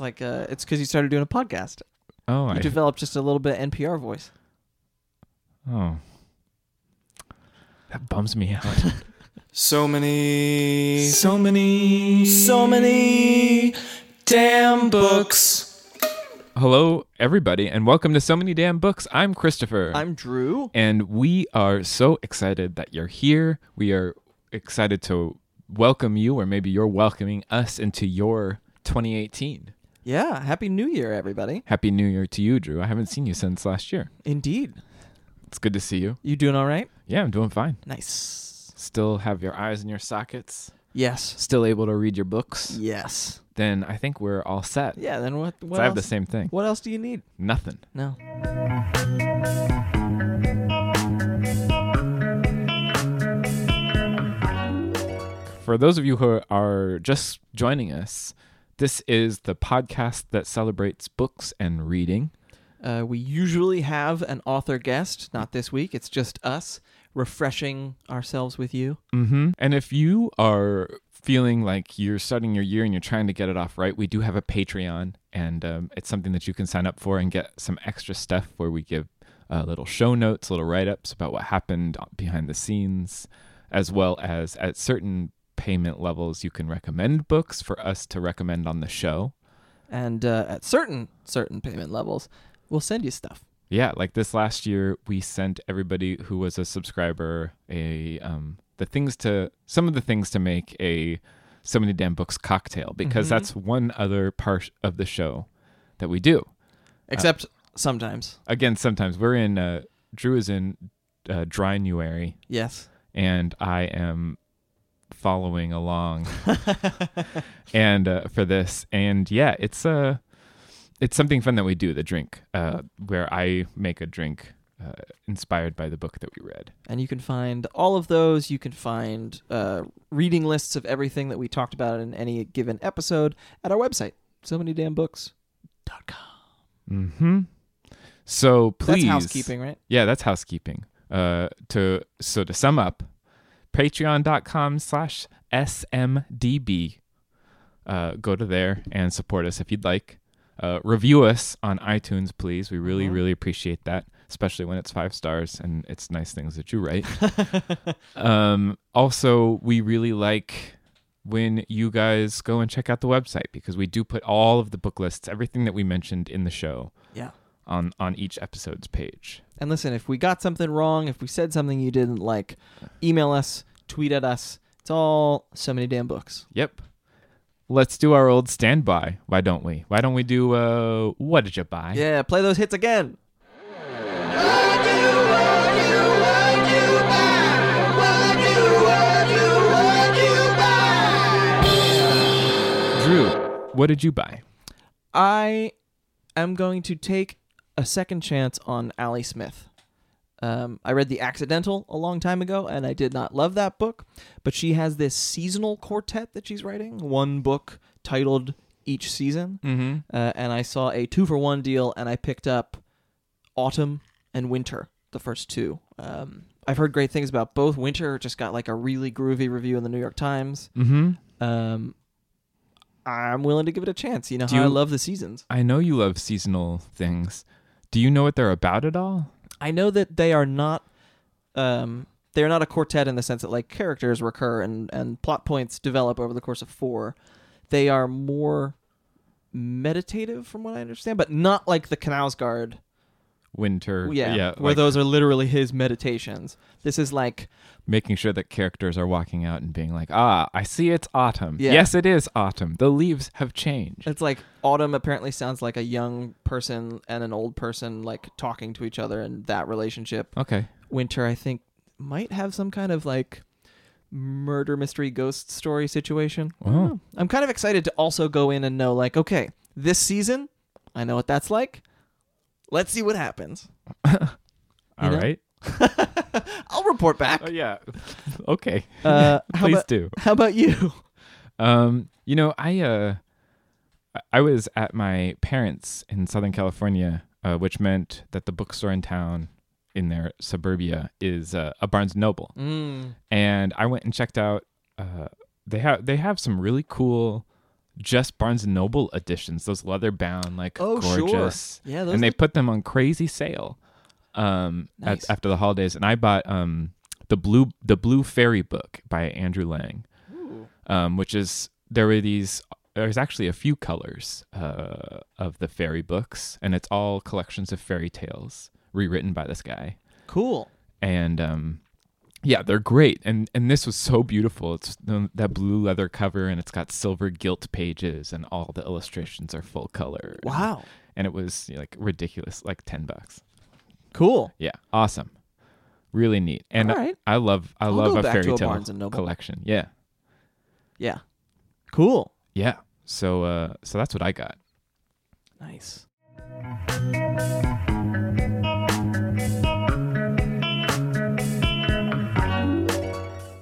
It's like uh, it's because you started doing a podcast. Oh, You I, developed just a little bit of NPR voice. oh. That bums me out. So many, so many, so many damn books. Hello, everybody, and welcome to So Many Damn Books. I'm Christopher. I'm Drew. and we are so excited that you're here. We are excited to welcome you, or maybe you're welcoming us into your 2018. Yeah, happy New Year, everybody. Happy New Year to you, Drew. I haven't seen you since last year. Indeed. It's good to see you. You doing all right? Yeah, I'm doing fine. Nice. Still have your eyes in your sockets. Yes. Still able to read your books. Yes. Then I think we're all set. Yeah. Then what? What I have the same thing. What else do you need? Nothing. No. For those of you who are just joining us, this is the podcast that celebrates books and reading. Uh, we usually have an author guest. Not this week. It's just us refreshing ourselves with you. Mm-hmm. And if you are feeling like you're starting your year and you're trying to get it off right, we do have a Patreon, and um, it's something that you can sign up for and get some extra stuff where we give uh, little show notes, little write ups about what happened behind the scenes, as well as at certain payment levels, you can recommend books for us to recommend on the show. And uh, at certain certain payment levels, we'll send you stuff. Yeah, like this last year, we sent everybody who was a subscriber a um, the things to some of the things to make a so many damn books cocktail because Mhm. that's one other part of the show that we do. Except sometimes. Again, sometimes we're in uh, Drew is in uh, Drynuary Yes. and I am following along and uh, for this and yeah, it's uh it's something fun that we do the drink uh, where I make a drink uh, inspired by the book that we read. And you can find all of those. You can find uh, reading lists of everything that we talked about in any given episode at our website, so many damn books.com. Mm-hmm. So please, That's housekeeping, right? Yeah, that's housekeeping. Uh, to so to sum up, patreon.com slash smdb. Uh, go to there and support us if you'd like. Uh, review us on iTunes, please. We really, Mhm. really appreciate that, especially when it's five stars and it's nice things that you write. um, also, we really like when you guys go and check out the website because we do put all of the book lists, everything that we mentioned in the show, Yeah. On on each episode's page. And listen, if we got something wrong, if we said something you didn't like, email us, tweet at us. It's all so many damn books. Yep. Let's do our old standby. Why don't we? Why don't we do uh what did you buy? Yeah, play those hits again. Drew, what did you buy? I am going to take a second chance on Ali Smith. Um, I read The Accidental a long time ago, and I did not love that book. But she has this seasonal quartet that she's writing, one book titled each season. Mm-hmm. Uh, and I saw a two for one deal, and I picked up Autumn and Winter, the first two. Um, I've heard great things about both. Winter just got like a really groovy review in the New York Times. Mm-hmm. Um, I'm willing to give it a chance. You know how I you- love the seasons. I know you love seasonal things. Do you know what they're about at all? I know that they are not um they're not a quartet in the sense that like characters recur and and plot points develop over the course of four. they are more meditative, from what I understand, but not like the Knausgaard. Winter. Yeah, Yeah. where like those are literally his meditations. This is like making sure that characters are walking out and being like, ah, I see it's autumn. Yeah. Yes, it is autumn. The leaves have changed. it's like autumn apparently sounds like a young person and an old person like talking to each other and that relationship. Okay. Winter, I think, might have some kind of like murder mystery ghost story situation. Oh. I'm kind of excited to also go in and know like, okay, this season, I know what that's like. Let's see what happens. All know? right. I'll report back. Oh yeah. okay. Uh, Please about do. how about you? Um, you know, I uh, I- I was at my parents in Southern California, uh, which meant that the bookstore in town, in their suburbia, is uh, a Barnes Noble, Mm. and I went and checked out. Uh, they have they have some really cool, just Barnes and Noble editions. Those leather bound, like Oh, sure. gorgeous, Yeah, those and they look- put them on crazy sale. Um, Nice. at, after the holidays, and I bought um the blue the blue fairy book by Andrew Lang um, which is there were these. There's actually a few colors uh, of the fairy books, and it's all collections of fairy tales rewritten by this guy. cool. And um, yeah, they're great. And and this was so beautiful. It's the, that blue leather cover, and it's got silver gilt pages, and all the illustrations are full color. Wow. And it was like ridiculous, like ten bucks. Cool. Yeah, awesome, really neat. And right. I love I I'll love a fairy a tale Noble. collection. Yeah, Yeah. Cool. yeah. So uh, so that's what I got. Nice.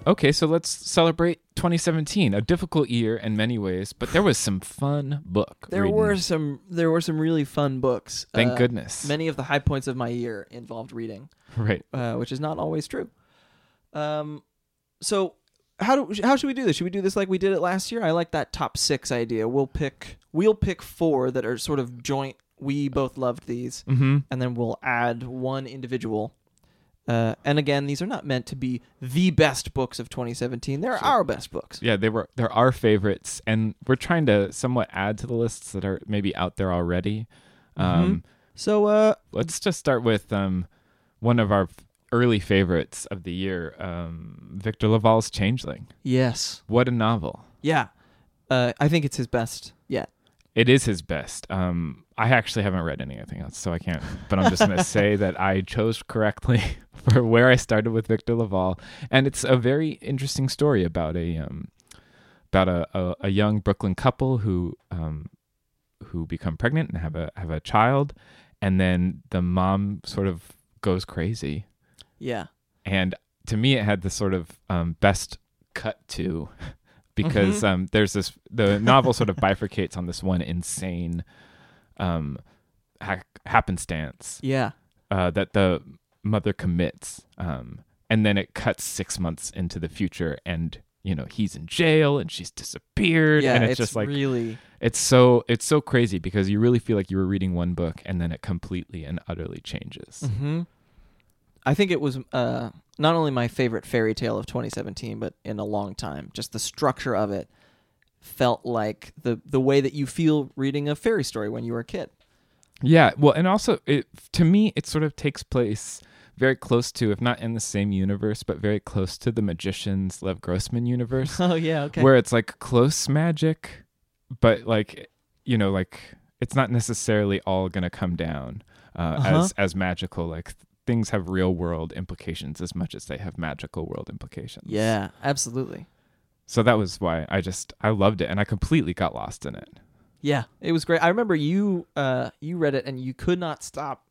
Okay, so let's celebrate 2017, a difficult year in many ways, but there was some fun book. There reading. were some there were some really fun books. Thank Uh, goodness. Many of the high points of my year involved reading, right. uh, which is not always true. Um, so how do how should we do this? Should we do this like we did it last year? I like that top six idea. We'll pick we'll pick four that are sort of joint. We both loved these, Mm-hmm. and then we'll add one individual. Uh, and again, these are not meant to be the best books of 2017. They're our best books. Yeah, they were. They're our favorites, and we're trying to somewhat add to the lists that are maybe out there already. Um, So, uh, Let's just start with um, one of our early favorites of the year, um, Victor LaValle's Changeling. yes, What a novel! yeah, uh, I think it's his best yet. It is his best. Um, I actually haven't read anything else, so I can't. But I'm just going to say that I chose correctly for where I started with Victor LaValle, and it's a very interesting story about a um, about a, a, a young Brooklyn couple who um, who become pregnant and have a have a child, and then the mom sort of goes crazy, Yeah, and to me it had the sort of um, best cut to because Mhm. um, there's this the novel sort of bifurcates on this one insane um, ha- happenstance yeah, uh, that the mother commits um, and then it cuts six months into the future and you know he's in jail and she's disappeared yeah. and it's, just like really it's so it's so crazy because you really feel like you were reading one book and then it completely and utterly changes hmm I think it was uh, not only my favorite fairy tale of 2017, but in a long time. Just the structure of it felt like the the way that you feel reading a fairy story when you were a kid. Yeah, well, and also it to me it sort of takes place very close to, if not in the same universe, but very close to the Magician's Lev Grossman universe, Oh yeah, okay. where it's like close magic, but like you know, like it's not necessarily all gonna come down uh, Uh-huh. as as magical. Like things have real world implications as much as they have magical world implications. yeah, absolutely. So that was why I just I loved it, and I completely got lost in it. Yeah, it was great. I remember you uh you read it and you could not stop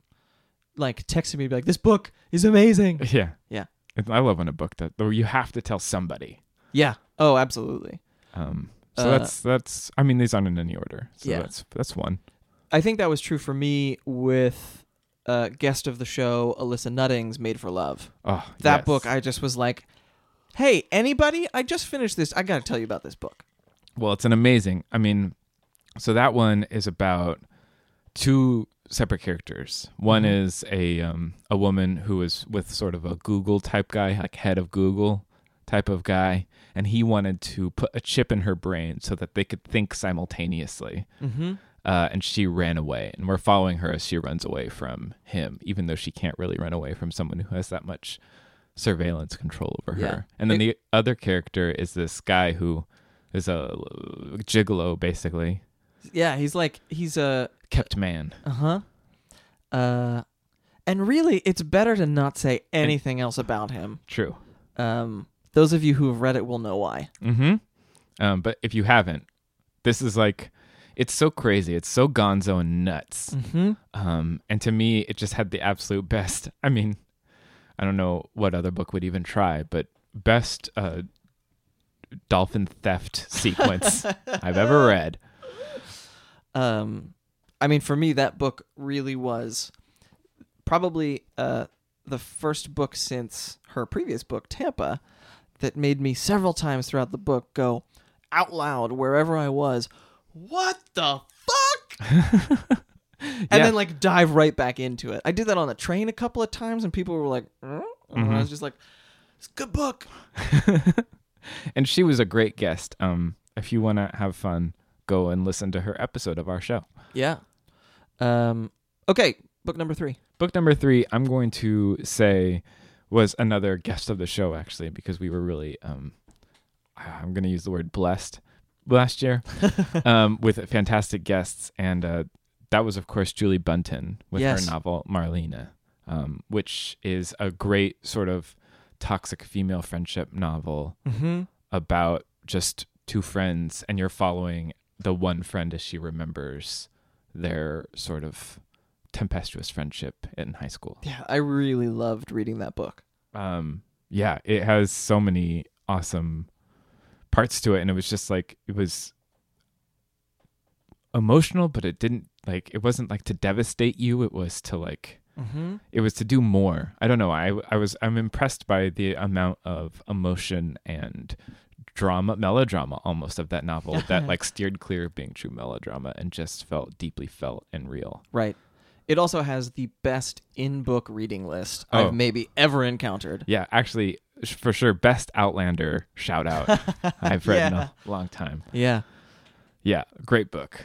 like texting me be like this book is amazing. Yeah, Yeah. I love when a book that or you have to tell somebody. yeah. Oh, absolutely. Um, so Uh, that's that's. I mean, these aren't in any order. So Yeah. that's that's one. I think that was true for me with uh guest of the show Alissa Nutting's Made for Love. Oh, That yes. book I just was like, "Hey, anybody? I just finished this. I got to tell you about this book." Well, it's an amazing. I mean, so that one is about two separate characters. One Mhm. is a um a woman who is with sort of a Google type guy, like head of Google, type of guy, and he wanted to put a chip in her brain so that they could think simultaneously. Mm-hmm. Uh, and she ran away, and we're following her as she runs away from him, even though she can't really run away from someone who has that much surveillance control over Yeah. her. And then the other character is this guy who is a gigolo, basically Yeah, he's like he's a kept man. uh-huh. Uh and really it's better to not say anything else about him. True. Um those of you who have read it will know why. Mm-hmm. Um, but if you haven't, this is like, it's so crazy. It's so gonzo and nuts. Mm-hmm. Um, and to me, it just had the absolute best. I mean, I don't know what other book would even try, but best uh, dolphin theft sequence I've ever read. Um I mean for me that book really was probably uh the first book since her previous book Tampa that made me several times throughout the book go out loud wherever I was, what the fuck? and Yeah. then like dive right back into it. I did that on the train a couple of times and people were like, "Huh?" and I was just like, it's a good book. and she was a great guest. Um, if you want to have fun, go and listen to her episode of our show. Yeah. Um okay, book number 3. Book number three, I'm going to say, was another guest of the show actually, because we were really, um, I'm going to use the word blessed last year um, with fantastic guests, and uh, that was of course Julie Buntin with Yes. her novel Marlena, um, which is a great sort of toxic female friendship novel Mm-hmm. about just two friends, and you're following the one friend as she remembers their sort of tempestuous friendship in high school. Yeah, I really loved reading that book. Um, yeah, it has so many awesome parts to it, and it was just like it was emotional, but it didn't like it wasn't like to devastate you. It was to like Mm-hmm. it was to do more. I don't know. I I was I'm impressed by the amount of emotion and drama, melodrama almost of that novel that like steered clear of being true melodrama and just felt deeply felt and real. Right. It also has the best in-book reading list Oh. I've maybe ever encountered. Yeah, actually, for sure, best Outlander shout out I've read in a long time. Yeah. Yeah, great book.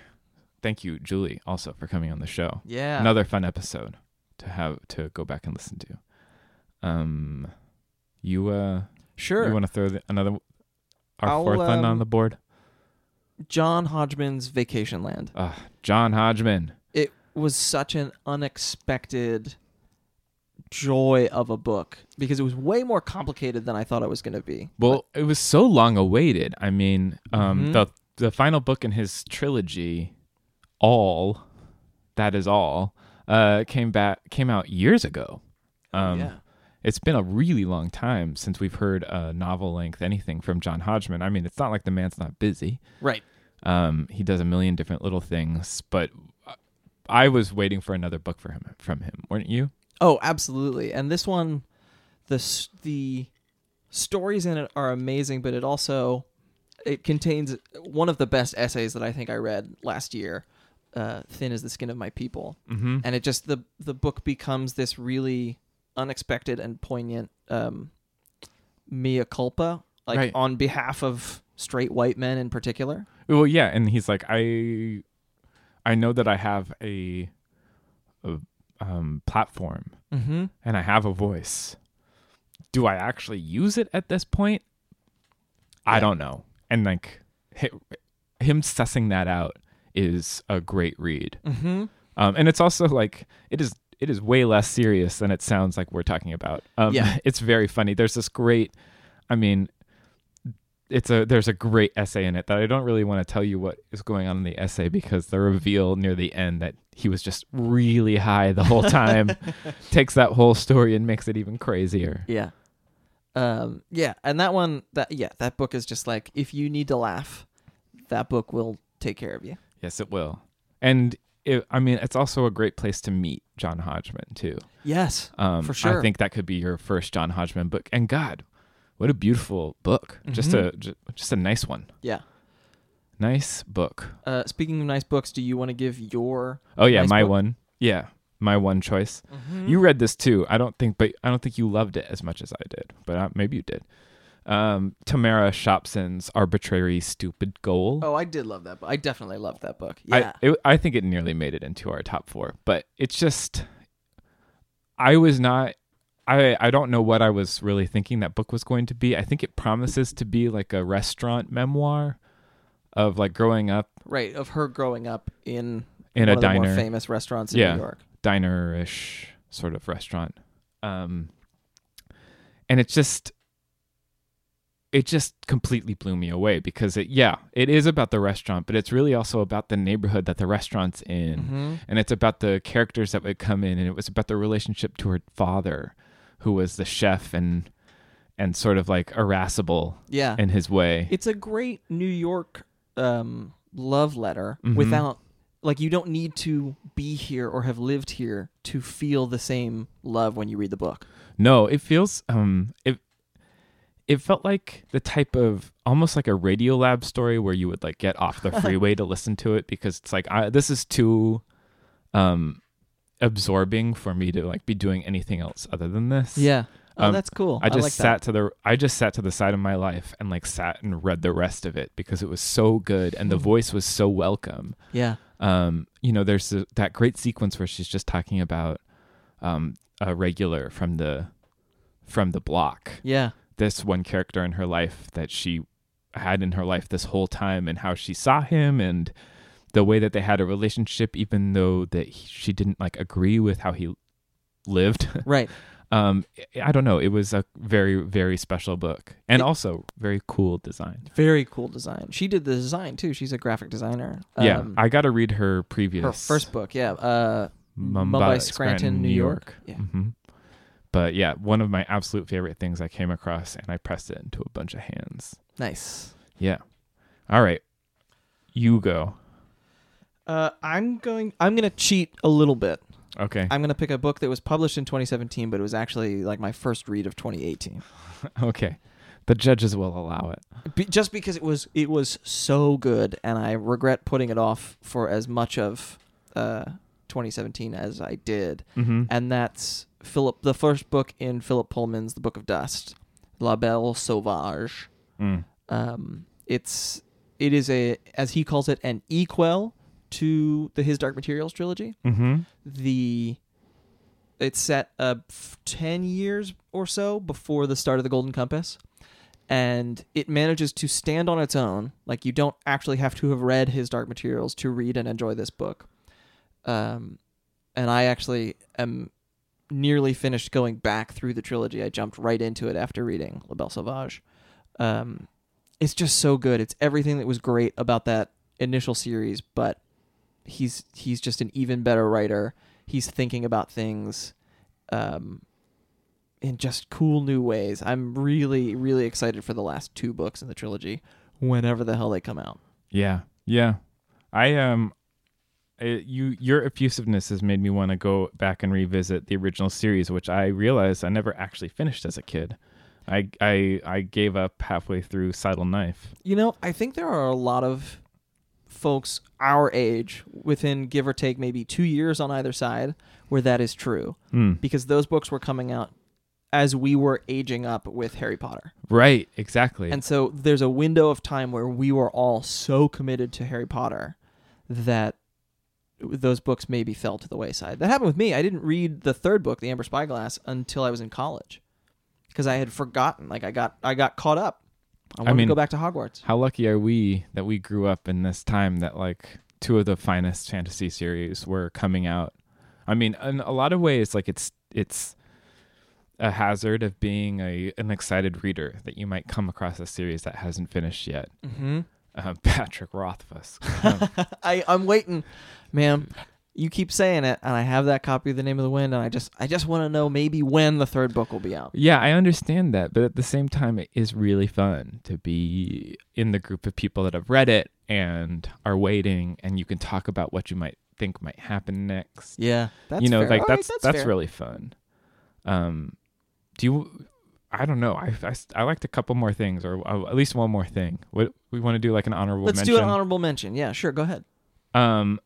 Thank you, Julie, also for coming on the show. Yeah. Another fun episode to have to go back and listen to. Um, you uh, Sure. you want to throw the, another our I'll, fourth one on um, the board? John Hodgman's Vacationland. Uh, John Hodgman. It was such an unexpected joy of a book because it was way more complicated than I thought it was going to be. Well, it was so long awaited. I mean, um, Mhm. the the final book in his trilogy, all that is all, uh, came back came out years ago. Um, yeah. It's been a really long time since we've heard a novel length anything from John Hodgman. I mean, it's not like the man's not busy. Right. Um, he does a million different little things, but I was waiting for another book for him from him, weren't you? Oh, absolutely. And this one the the stories in it are amazing, but it also it contains one of the best essays that I think I read last year. Uh, Thin as the skin of my people. Mm-hmm. and it just the the book becomes this really unexpected and poignant um mea culpa like Right. on behalf of straight white men in particular Well, yeah, and he's like, I, I know that I have a, a um, platform mm-hmm. and I have a voice. Do I actually use it at this point? I Yeah. don't know. And like, him sussing that out is a great read. Mm-hmm. Um, and it's also like it is it is way less serious than it sounds like we're talking about. Um, Yeah. it's very funny. There's this great, I mean, it's a there's a great essay in it that I don't really want to tell you what is going on in the essay because the reveal near the end that he was just really high the whole time takes that whole story and makes it even crazier. yeah um yeah and that one that yeah that book is just like if you need to laugh that book will take care of you Yes, it will. And it, I mean, it's also a great place to meet John Hodgman too. yes Um, For sure. I think that could be your first John Hodgman book. And God, what a beautiful book! Just a just a nice one. yeah Nice book. uh speaking of nice books do you want to give your Oh yeah, Nice my book. one. Yeah, my one choice. You read this too. I don't think, but I don't think you loved it as much as I did. But uh, maybe you did. Um, Tamara Shopsin's Arbitrary Stupid Goal. Oh, I did love that. book. I definitely loved that book. I, Yeah. it, I think it nearly made it into our top four, but it's just, I was not, I, I don't know what I was really thinking that book was going to be. I think it promises to be like a restaurant memoir of like growing up right. Of her growing up in in one a of the diner, more famous restaurants in Yeah. New York. diner-ish sort of restaurant. Um, and it's just, it just completely blew me away because it, yeah, it is about the restaurant, but it's really also about the neighborhood that the restaurant's in. Mm-hmm. and it's about the characters that would come in and it was about the relationship to her father who was the chef and and sort of like irascible Yeah. in his way It's a great New York um, love letter Mhm. without, like, you don't need to be here or have lived here to feel the same love when you read the book. no it feels um it it felt like the type of almost like a Radiolab story where you would like get off the freeway to listen to it because it's like I, this is too um absorbing for me to like be doing anything else other than this Yeah. Oh, Um, that's cool. I just like sat that. to the I just sat to the side of my life and like sat and read the rest of it because it was so good and the Hmm. voice was so welcome. Yeah. Um, you know, there's a, that great sequence where she's just talking about um a regular from the from the block. Yeah. This one character in her life that she had in her life this whole time and how she saw him and the way that they had a relationship even though that he, she didn't like agree with how he lived. Right. um i don't know it was a very very special book and also very cool design Very cool design. She did the design too. She's a graphic designer. yeah Um, i got to read her previous her first book. Yeah. Uh, mumbai, Mumbai, Scranton, New York. Yeah. hmm but yeah one of my absolute favorite things i came across and i pressed it into a bunch of hands nice. yeah all right you go Uh, I'm going. I'm gonna cheat a little bit. okay I'm gonna pick a book that was published in 2017, but it was actually like my first read of 2018. okay the judges will allow it Be- just because it was it was so good, and I regret putting it off for as much of uh, 2017 as I did. mm-hmm. And that's Philip, the first book in Philip Pullman's The Book of Dust, La Belle Sauvage. mm. Um, it's it is a as he calls it an equel to the His Dark Materials trilogy. mm-hmm The it's set uh, f- 10 years or so before the start of the Golden Compass. And it manages to stand on its own. Like, you don't actually have to have read his Dark Materials to read and enjoy this book. Um, and I actually am nearly finished going back through the trilogy. I jumped right into it after reading La Belle Sauvage. Um, it's just so good. It's everything that was great about that initial series, but he's he's just an even better writer. He's thinking about things um, in just cool new ways. I'm really really excited for the last two books in the trilogy, whenever the hell they come out. Yeah, yeah. I um, I, you your effusiveness has made me want to go back and revisit the original series, which I realized I never actually finished as a kid. I I I gave up halfway through Subtle Knife. You know, I think there are a lot of folks our age, within give or take maybe two years on either side, where that is true, Mm. because those books were coming out as we were aging up with Harry Potter. Right, exactly. And so there's a window of time where we were all so committed to Harry Potter that those books maybe fell to the wayside. That happened with me. I didn't read the third book, The Amber Spyglass, until I was in college because I had forgotten. Like I got I got caught up. I wanted mean- to go back to Hogwarts. How lucky are we that we grew up in this time that like two of the finest fantasy series were coming out. I mean, in a lot of ways, like it's it's a hazard of being a an excited reader that you might come across a series that hasn't finished yet. Mm-hmm. Uh, Patrick Rothfuss. Um, I I'm waiting, ma'am. You keep saying it, and I have that copy of The Name of the Wind, and I just I just want to know maybe when the third book will be out. Yeah, I understand that, but at the same time, it is really fun to be in the group of people that have read it and are waiting, and you can talk about what you might think might happen next. Yeah, that's you know, fair. like All right, that's that's, really fun. Um, do you? I don't know. I, I, I liked a couple more things, or uh, at least one more thing. What we want to do, like an honorable mention. Let's mention. do an honorable mention. Yeah, sure. Go ahead. Um,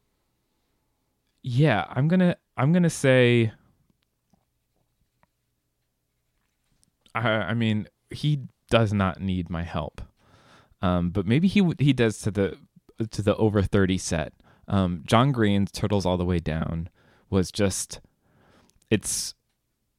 yeah, I'm gonna I'm gonna say. I I mean he does not need my help. Um, but maybe he he does to the to the over thirty set. Um, John Green's Turtles All the Way Down was just it's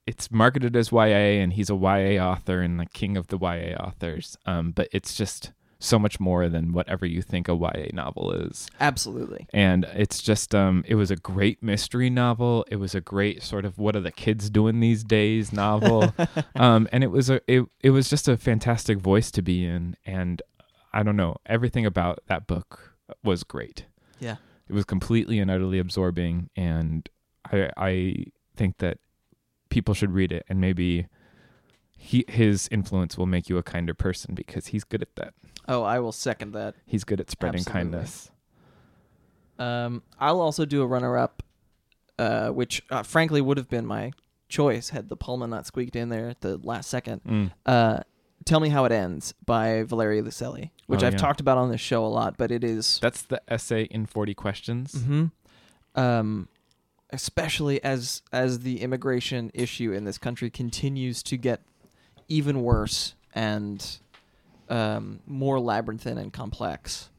it's marketed as YA and he's a YA author and the king of the YA authors. Um, but it's just so much more than whatever you think a YA novel is. Absolutely. And it's just um it was a great mystery novel. It was a great sort of what are the kids doing these days novel. um and it was a it, it was just a fantastic voice to be in and I don't know, everything about that book was great. Yeah. It was completely and utterly absorbing and I I think that people should read it and maybe he his influence will make you a kinder person because he's good at that. Oh, I will second that. He's good at spreading Absolutely. kindness. Um, I'll also do a runner-up, uh, which uh, frankly would have been my choice had the Pullman not squeaked in there at the last second. Mm. Uh, Tell Me How It Ends by Valeria Luiselli, which Oh, I've yeah. talked about on this show a lot, but it is That's the essay in 40 questions. hmm Um, especially as as the immigration issue in this country continues to get even worse and um, more labyrinthine and complex.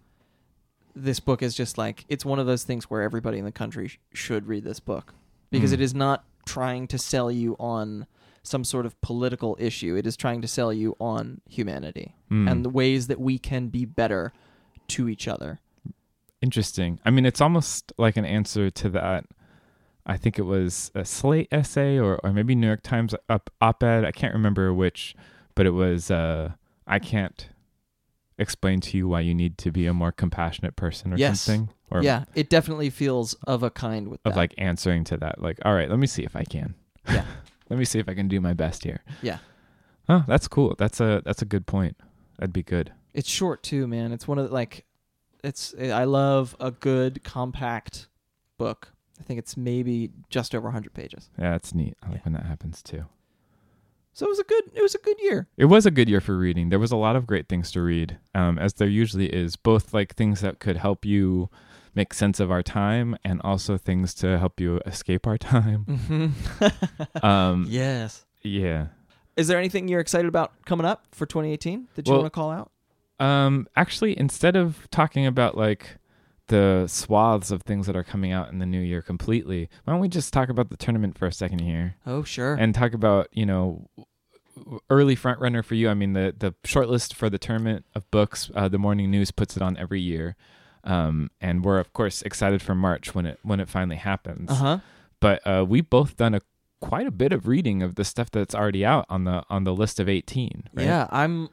This book is just like it's one of those things where everybody in the country sh- should read this book because Mm. it is not trying to sell you on some sort of political issue. It is trying to sell you on humanity Mm. and the ways that we can be better to each other. Interesting. I mean, it's almost like an answer to that. I think it was a Slate essay or, or maybe New York Times op- op-ed. I can't remember which, but it was uh, I can't explain to you why you need to be a more compassionate person or Yes. something. Or yeah, it definitely feels of a kind with of that. like answering to that. Like, all right, let me see if I can. Yeah. let me see if I can do my best here. Yeah. Oh, that's cool. That's a that's a good point. That'd be good. It's short too, man. It's one of the, like, it's I love a good compact book. I think it's maybe just over 100 pages. Yeah, that's neat. I like Yeah. when that happens too. So it was a good it was a good year. It was a good year for reading. There was a lot of great things to read, um, as there usually is, both like things that could help you make sense of our time and also things to help you escape our time. Mm-hmm. Um, yes. yeah. Is there anything you're excited about coming up for 2018 that you Well- want to call out? Um, actually, instead of talking about like the swaths of things that are coming out in the new year completely, why don't we just talk about the tournament for a second here Oh, sure. and talk about you know early front runner for you. I mean the the shortlist for the tournament of books. Uh, the Morning News puts it on every year, um, and we're of course excited for March when it when it finally happens. uh huh. But uh, we've both done a quite a bit of reading of the stuff that's already out on the on the list of eighteen. Right? Yeah, I'm.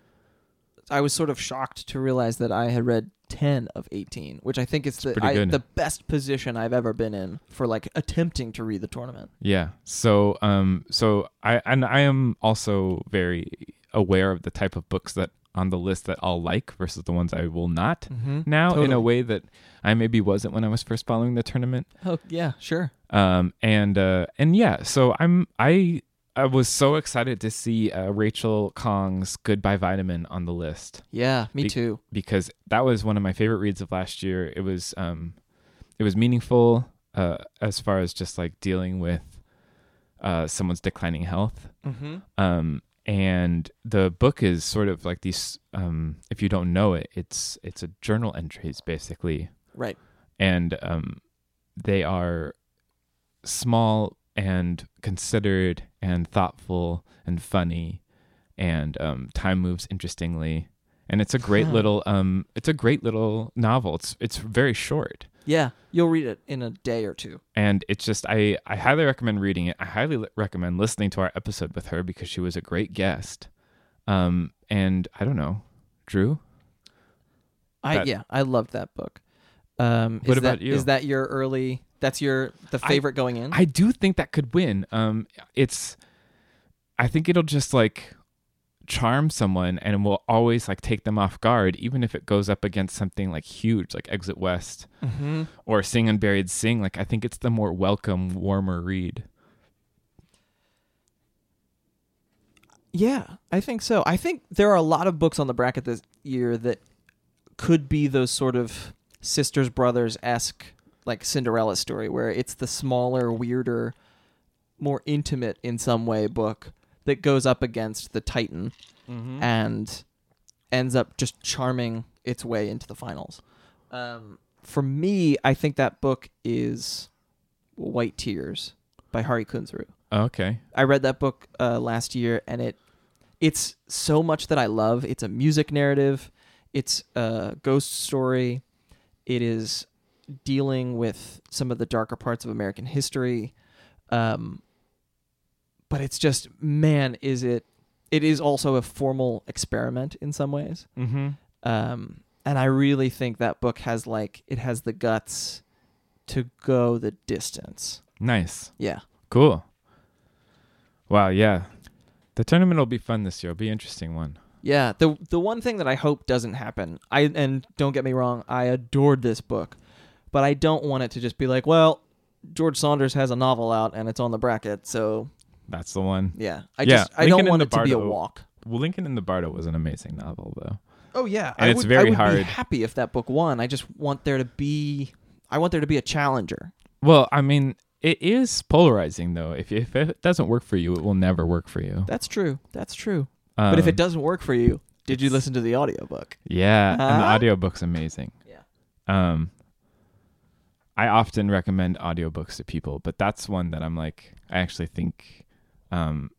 I was sort of shocked to realize that I had read 10 of 18, which I think is the I, the best position I've ever been in for like attempting to read the tournament. Yeah. So um so I and I am also very aware of the type of books that on the list that I'll like versus the ones I will not Mm-hmm. now in a way that I maybe wasn't when I was first following the tournament. Oh yeah, sure. Um and uh and yeah, so I'm I I was so excited to see uh, Rachel Khong's Goodbye Vitamin on the list Yeah, me Be- too. because that was one of my favorite reads of last year. It was um it was meaningful uh as far as just like dealing with uh someone's declining health. Mm-hmm. Um and the book is sort of like these um if you don't know it, it's it's a journal entries basically. Right. And um they are small and considered and thoughtful and funny and um time moves interestingly and it's a great Huh. little um it's a great little novel it's it's very short Yeah, you'll read it in a day or two. and it's just i i highly recommend reading it i highly li- recommend listening to our episode with her because she was a great guest um and i don't know drew I That- yeah, I loved that book. Um, What is about that, you? Is that your early? That's your the I- favorite going in. i do think that could win um it's i think it'll just like charm someone and will always like take them off guard even if it goes up against something like huge like exit west mm-hmm. or sing unburied sing like i think it's the more welcome warmer read Yeah, I think so. I think there are a lot of books on the bracket this year that could be those sort of sisters brothers esque like Cinderella story where it's the smaller, weirder, more intimate in some way book that goes up against the Titan. Mm-hmm. and ends up just charming its way into the finals. Um, for me, I think that book is White Tears by Hari Kunzru. Okay. I read that book uh, last year, and it it's so much that I love. It's a music narrative. It's a ghost story. It is dealing with some of the darker parts of American history. Um, but it's just man, is it? It is also a formal experiment in some ways. Mm-hmm. Um, and I really think that book has like it has the guts to go the distance. Nice. Yeah. Cool. Wow. Yeah. The tournament will be fun this year. It'll be an interesting one. Yeah, the the one thing that I hope doesn't happen, I and don't get me wrong, I adored this book, but I don't want it to just be like, well, George Saunders has a novel out and it's on the bracket, so That's the one. yeah. I Yeah, just I Lincoln don't want the it to be a walk. Well, Lincoln in the Bardo was an amazing novel, though. Oh yeah, And I it's would, very I would hard. Be happy if that book won. I just want there to be, I want there to be a challenger. Well, I mean, it is polarizing, though. If if it doesn't work for you, it will never work for you. That's true. That's true. but if Um, it doesn't work for you, did you listen to the audiobook? Yeah, and the Huh? audiobook's amazing. Yeah. Um I often recommend audiobooks to people, but that's one that I'm like I actually think um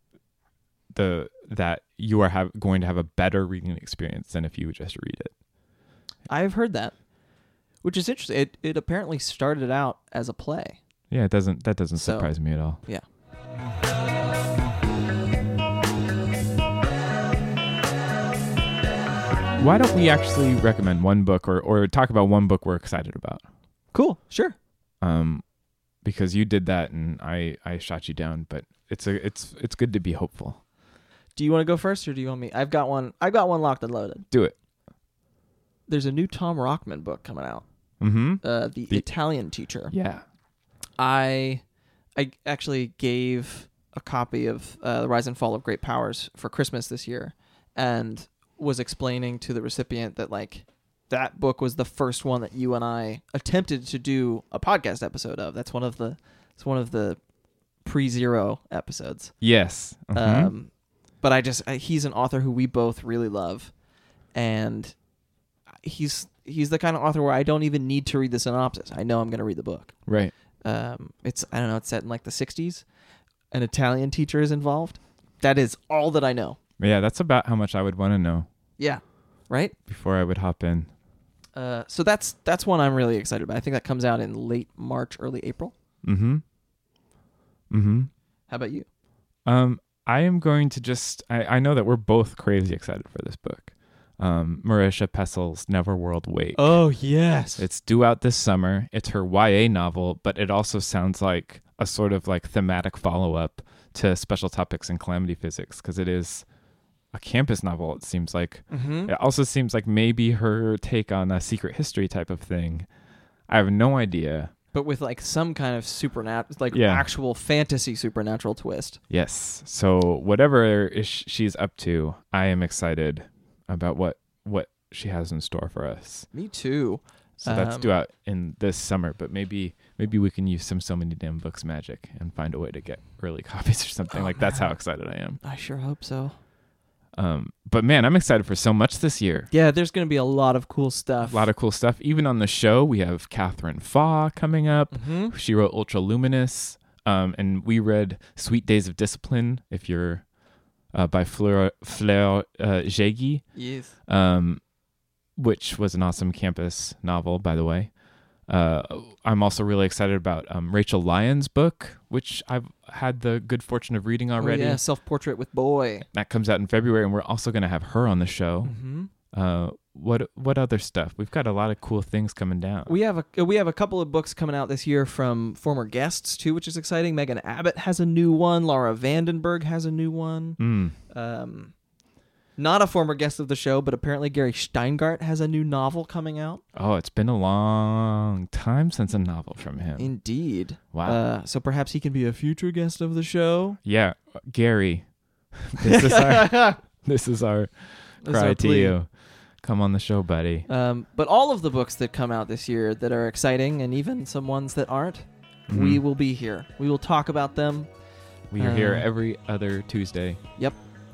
the that you are have, going to have a better reading experience than if you would just read it. I've heard that, which is interesting. It it apparently started out as a play. Yeah, it doesn't that doesn't So- surprise me at all. Yeah. Why don't we actually recommend one book or, or talk about one book we're excited about? Cool. Sure. Um, because you did that and I, I shot you down, but it's a it's it's good to be hopeful. Do you want to go first, or do you want me? I've got one. I've got one locked and loaded. Do it. There's a new Tom Rachman book coming out. Mm-hmm. Uh, the, The- Italian teacher. Yeah. I, I actually gave a copy of uh, The Rise and Fall of Great Powers for Christmas this year, and was explaining to the recipient that like that book was the first one that you and I attempted to do a podcast episode of. That's one of the. It's one of the pre-zero episodes. Yes. Mhm. Um, but I just I, he's an author who we both really love, and he's he's the kind of author where I don't even need to read the synopsis. I know I'm going to read the book. right. Um, it's I don't know. It's set in like the '60s. An Italian teacher is involved. That is all that I know. Yeah, that's about how much I would want to know Yeah, right. before I would hop in. Uh, so that's that's one I'm really excited about. I think that comes out in late March, early April. Mm-hmm. Mm-hmm. How about you? Um, I am going to just I, I know that we're both crazy excited for this book. Um, Marisha Pessl's Neverworld Wake. Oh yes, It's due out this summer. It's her YA novel, but it also sounds like a sort of like thematic follow up to Special Topics and Calamity Physics because it is a campus novel. It seems like mm-hmm. it also seems like maybe her take on a secret history type of thing. I have no idea. but with like some kind of supernatural, like Yeah. actual fantasy supernatural twist. Yes. So whatever is she's up to, I am excited about what what she has in store for us. Me too. So that's Um, due out in this summer, but maybe maybe we can use some so many damn books magic and find a way to get early copies or something. Oh, like that's how excited I am. I sure hope so. Um, but man, I'm excited for so much this year. Yeah, there's going to be a lot of cool stuff. A lot of cool stuff. Even on the show, we have Katherine Faw coming up. hmm She wrote Ultraluminous, um, and we read Sweet Days of Discipline. If you're uh, by Fleur Fleur uh, Jaeggy, Yes. um, which was an awesome campus novel, by the way. Uh, I'm also really excited about um, Rachel Lyon's book, which I've had the good fortune of reading already. Oh, yeah, self portrait with boy. That comes out in February, and we're also going to have her on the show. Mm-hmm. Uh, what what other stuff? We've got a lot of cool things coming down. We have a we have a couple of books coming out this year from former guests too, which is exciting. Megan Abbott has a new one. Laura van den Berg has a new one. Mm. Um, not a former guest of the show, but apparently Gary Shteyngart has a new novel coming out. Oh, it's been a long time since a novel from him. Indeed. wow. Uh, so perhaps he can be a future guest of the show. yeah, Gary. This is our this is our cry to you. Come on the show, buddy. Um, but all of the books that come out this year that are exciting, and even some ones that aren't, we Mhm. will be here. We will talk about them. We are here uh, every other Tuesday. Yep.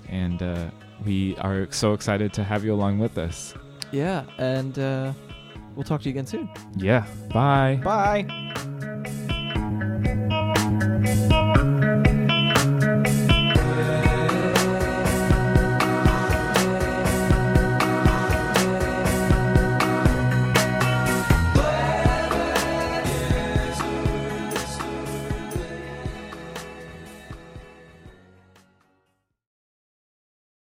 And uh, we are so excited to have you along with us. Yeah, and uh, we'll talk to you again soon. Yeah. Bye. Bye.